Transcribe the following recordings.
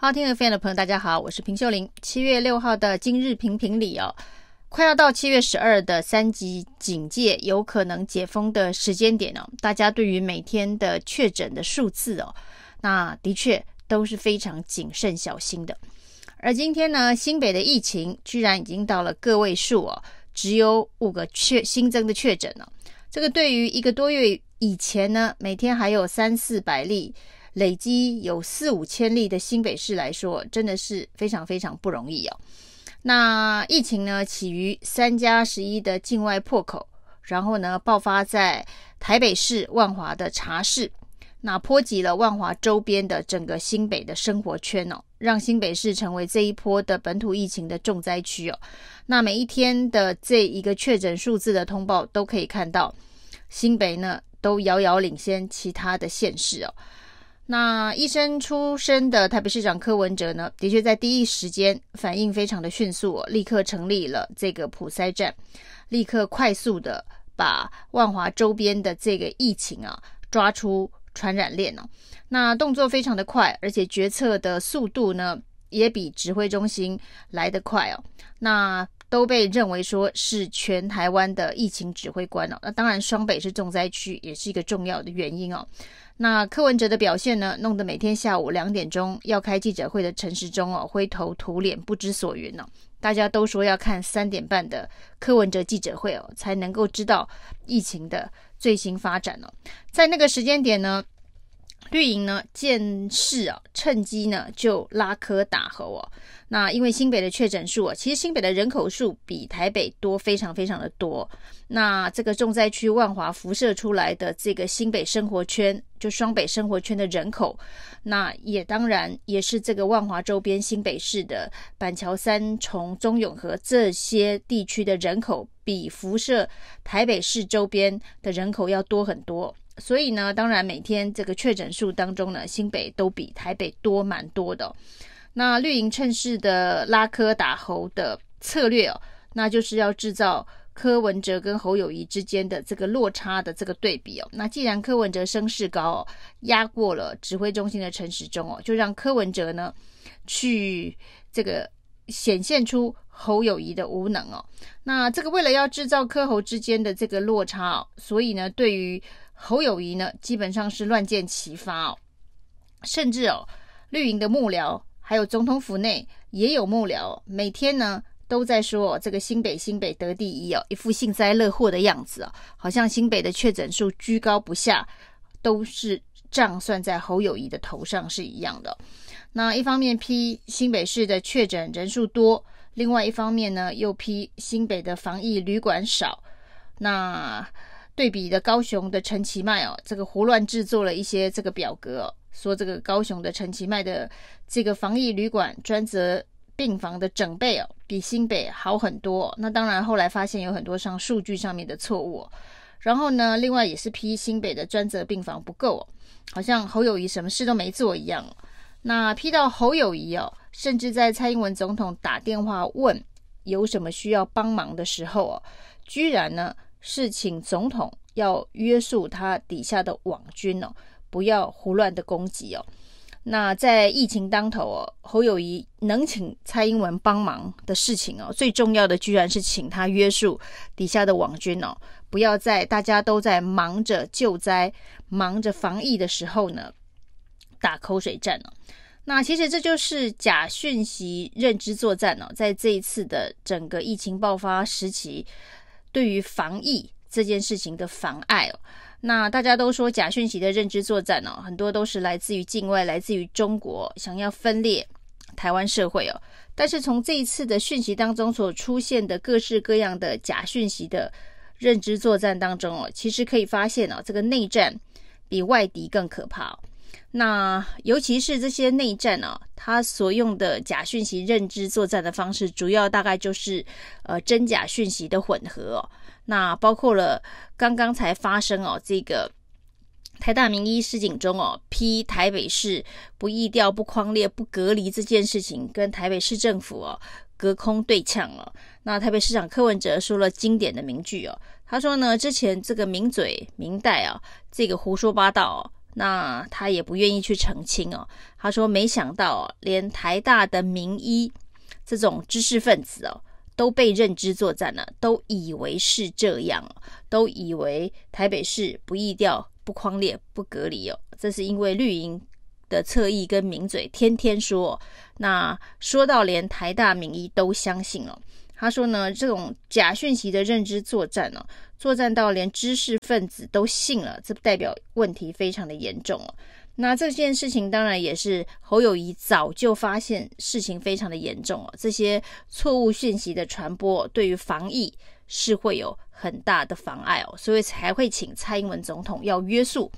好，听众的朋友，大家好，我是平秀玲。七月六号的今日评评理哦，快要到七月十二的三级警戒有可能解封的时间点哦，大家对于每天的确诊的数字哦，那的确都是非常谨慎小心的。而今天呢，新北的疫情居然已经到了个位数哦，只有五个确新增的确诊了。这个对于一个多月以前呢，每天还有三四百例。累积有四五千例的新北市来说，真的是非常非常不容易哦。那疫情呢，起于三加十一的境外破口，然后呢，爆发在台北市万华的茶室，那波及了万华周边的整个新北的生活圈哦，让新北市成为这一波的本土疫情的重灾区哦。那每一天的这一个确诊数字的通报，都可以看到新北呢都遥遥领先其他的县市哦。那医生出身的台北市长柯文哲呢，的确在第一时间反应非常的迅速哦，立刻成立了这个普筛站，立刻快速的把万华周边的这个疫情啊抓出传染链哦。那动作非常的快，而且决策的速度呢也比指挥中心来得快哦。那都被认为说是全台湾的疫情指挥官哦。那当然双北是重灾区，也是一个重要的原因哦。那柯文哲的表现呢，弄得每天下午两点钟要开记者会的陈时中哦，灰头土脸，不知所云、哦。大家都说要看三点半的柯文哲记者会哦，才能够知道疫情的最新发展哦。在那个时间点呢，绿营呢见势啊，趁机呢就拉科打侯哦。那因为新北的确诊数啊，其实新北的人口数比台北多非常非常的多。那这个重灾区万华辐射出来的这个新北生活圈，就双北生活圈的人口，那也当然也是这个万华周边新北市的板桥、三重、中永和这些地区的人口，比辐射台北市周边的人口要多很多。所以呢，当然每天这个确诊数当中呢，新北都比台北多蛮多的。那绿营趁势的拉科打侯的策略哦，那就是要制造柯文哲跟侯友宜之间的这个落差的这个对比哦。那既然柯文哲声势高哦，压过了指挥中心的陈时中哦，就让柯文哲呢去这个显现出侯友宜的无能哦。那这个为了要制造柯侯之间的这个落差哦，所以呢，对于侯友宜呢，基本上是乱箭齐发哦，甚至哦，绿营的幕僚。还有总统府内也有幕僚，每天呢都在说这个新北新北得第一哦，一副幸灾乐祸的样子哦，好像新北的确诊数居高不下，都是账算在侯友宜的头上是一样的。那一方面批新北市的确诊人数多，另外一方面呢又批新北的防疫旅馆少。那对比的高雄的陈其迈哦，这个胡乱制作了一些这个表格哦。说这个高雄的陈其迈的这个防疫旅馆专责病房的整备哦，比新北好很多。那当然后来发现有很多上数据上面的错误。然后呢，另外也是批新北的专责病房不够，好像侯友宜什么事都没做一样。那批到侯友宜哦，甚至在蔡英文总统打电话问有什么需要帮忙的时候哦，居然呢是请总统要约束他底下的网军哦。不要胡乱的攻击哦。那在疫情当头哦，侯友宜能请蔡英文帮忙的事情哦，最重要的居然是请他约束底下的网军哦，不要在大家都在忙着救灾、忙着防疫的时候呢，打口水战哦。那其实这就是假讯息认知作战哦，在这一次的整个疫情爆发时期，对于防疫这件事情的妨碍哦。那大家都说假讯息的认知作战哦，很多都是来自于境外，来自于中国，想要分裂台湾社会哦。但是从这一次的讯息当中所出现的各式各样的假讯息的认知作战当中哦，其实可以发现哦，这个内战比外敌更可怕。那尤其是这些内战哦，它所用的假讯息认知作战的方式，主要大概就是呃真假讯息的混合哦。那包括了刚刚才发生哦，这个台大名医施景中哦批台北市不疫调、不框列、不隔离这件事情，跟台北市政府哦隔空对呛了。那台北市长柯文哲说了经典的名句哦，他说呢，之前这个名嘴明代啊，这个胡说八道哦，那他也不愿意去澄清哦。他说：“没想到连台大的名医这种知识分子哦，都被认知作战了，都以为是这样，都以为台北市不疫调、不框列、不隔离哦。这是因为绿营的侧翼跟名嘴天天说，那说到连台大名医都相信了。”他说呢，这种假讯息的认知作战呢、哦，作战到连知识分子都信了，这代表问题非常的严重哦。那这件事情当然也是侯友谊早就发现事情非常的严重哦。这些错误讯息的传播对于防疫是会有很大的妨碍哦，所以才会请蔡英文总统要约束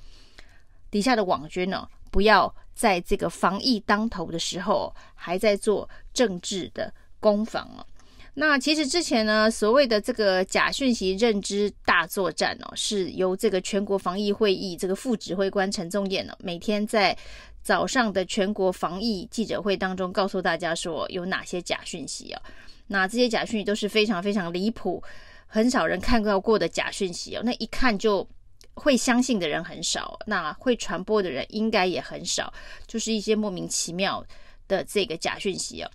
底下的网军呢、哦，不要在这个防疫当头的时候还在做政治的攻防哦。那其实之前呢，所谓的这个假讯息认知大作战哦，是由这个全国防疫会议这个副指挥官陈宗彦呢，每天在早上的全国防疫记者会当中告诉大家说有哪些假讯息哦。那这些假讯息都是非常非常离谱，很少人看到过的假讯息哦。那一看就会相信的人很少，那会传播的人应该也很少，就是一些莫名其妙的这个假讯息哦。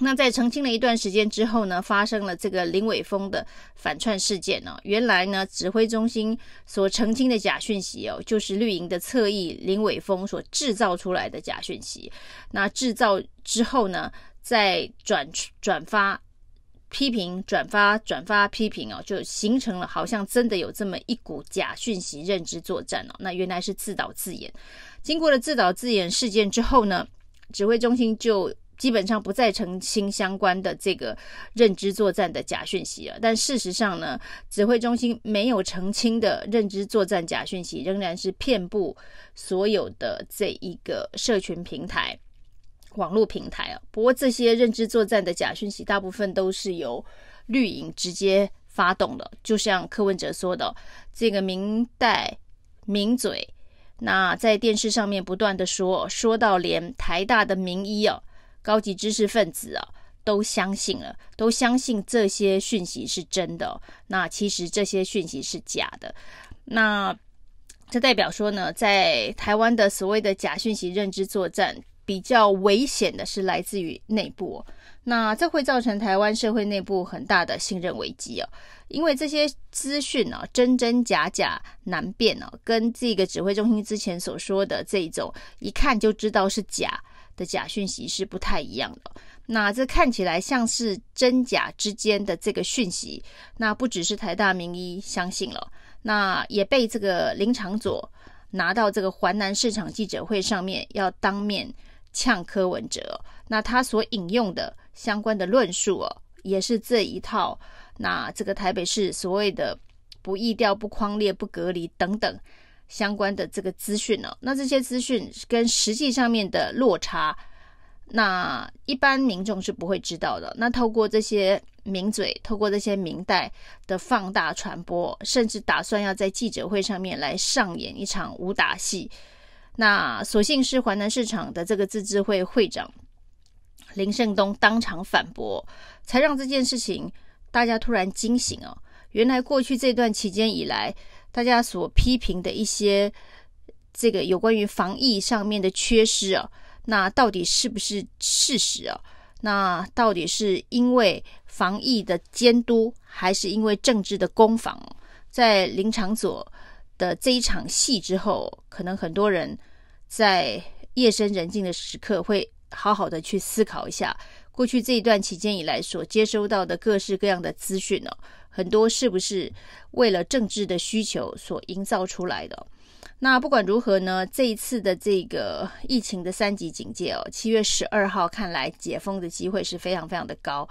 那在澄清了一段时间之后呢，发生了这个林伟峰的反串事件呢、哦。原来呢，指挥中心所澄清的假讯息哦，就是绿营的侧翼林伟峰所制造出来的假讯息。那制造之后呢，再转转发批评，转发转发批评哦，就形成了好像真的有这么一股假讯息认知作战哦。那原来是自导自演。经过了自导自演事件之后呢，指挥中心就。基本上不再澄清相关的这个认知作战的假讯息了，但事实上呢，指挥中心没有澄清的认知作战假讯息仍然是遍布所有的这一个社群平台、网络平台啊。不过这些认知作战的假讯息大部分都是由绿营直接发动的，就像柯文哲说的，这个明代名嘴，那在电视上面不断的说，说到连台大的名医哦。高级知识分子啊，都相信了，都相信这些讯息是真的。那其实这些讯息是假的。那这代表说呢，在台湾的所谓的假讯息认知作战，比较危险的是来自于内部。那这会造成台湾社会内部很大的信任危机哦，因为这些资讯呢，真真假假难辨哦，跟这个指挥中心之前所说的这一种一看就知道是假的假讯息是不太一样的。那这看起来像是真假之间的这个讯息，那不只是台大名医相信了，那也被这个林长佐拿到这个环南市场记者会上面要当面呛柯文哲。那他所引用的相关的论述哦，也是这一套。那这个台北市所谓的不疫调、不框列、不隔离等等。相关的这个资讯呢，那这些资讯跟实际上面的落差，那一般民众是不会知道的。那透过这些名嘴，透过这些明代的放大传播，甚至打算要在记者会上面来上演一场武打戏。那所幸是环南市场的这个自治会会长林胜东当场反驳，才让这件事情大家突然惊醒哦。原来过去这段期间以来。大家所批评的一些这个有关于防疫上面的缺失啊，那到底是不是事实啊？那到底是因为防疫的监督，还是因为政治的攻防？在林昶佐的这一场戏之后，可能很多人在夜深人静的时刻会好好的去思考一下，过去这一段期间以来所接收到的各式各样的资讯呢？很多是不是为了政治的需求所营造出来的？那不管如何呢，这一次的这个疫情的三级警戒哦，七月十二号看来解封的机会是非常非常的高，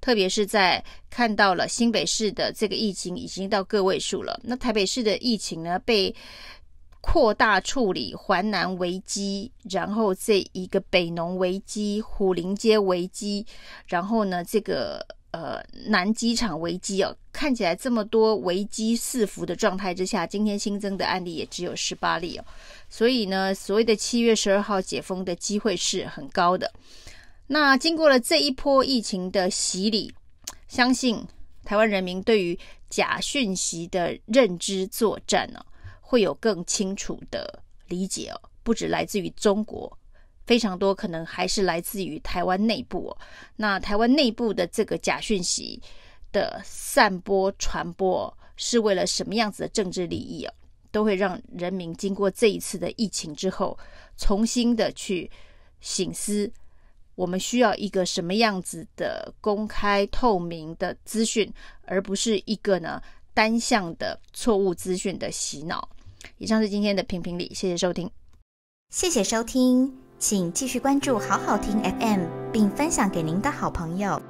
特别是在看到了新北市的这个疫情已经到个位数了，那台北市的疫情呢被扩大处理，环南危机，然后这一个北农危机、虎林街危机，然后呢这个。呃，南机场危机哦，看起来这么多危机四伏的状态之下，今天新增的案例也只有十八例哦，所以呢，所谓的七月十二号解封的机会是很高的。那经过了这一波疫情的洗礼，相信台湾人民对于假讯息的认知作战呢，会有更清楚的理解哦，不只来自于中国，非常多可能还是来自于台湾内部。那台湾内部的这个假讯息的散播传播，是为了什么样子的政治利益哦？都会让人民经过这一次的疫情之后，重新的去省思，我们需要一个什么样子的公开透明的资讯，而不是一个呢单向的错误资讯的洗脑。以上是今天的评评理，谢谢收听，谢谢收听，请继续关注好好听 FM，并分享给您的好朋友。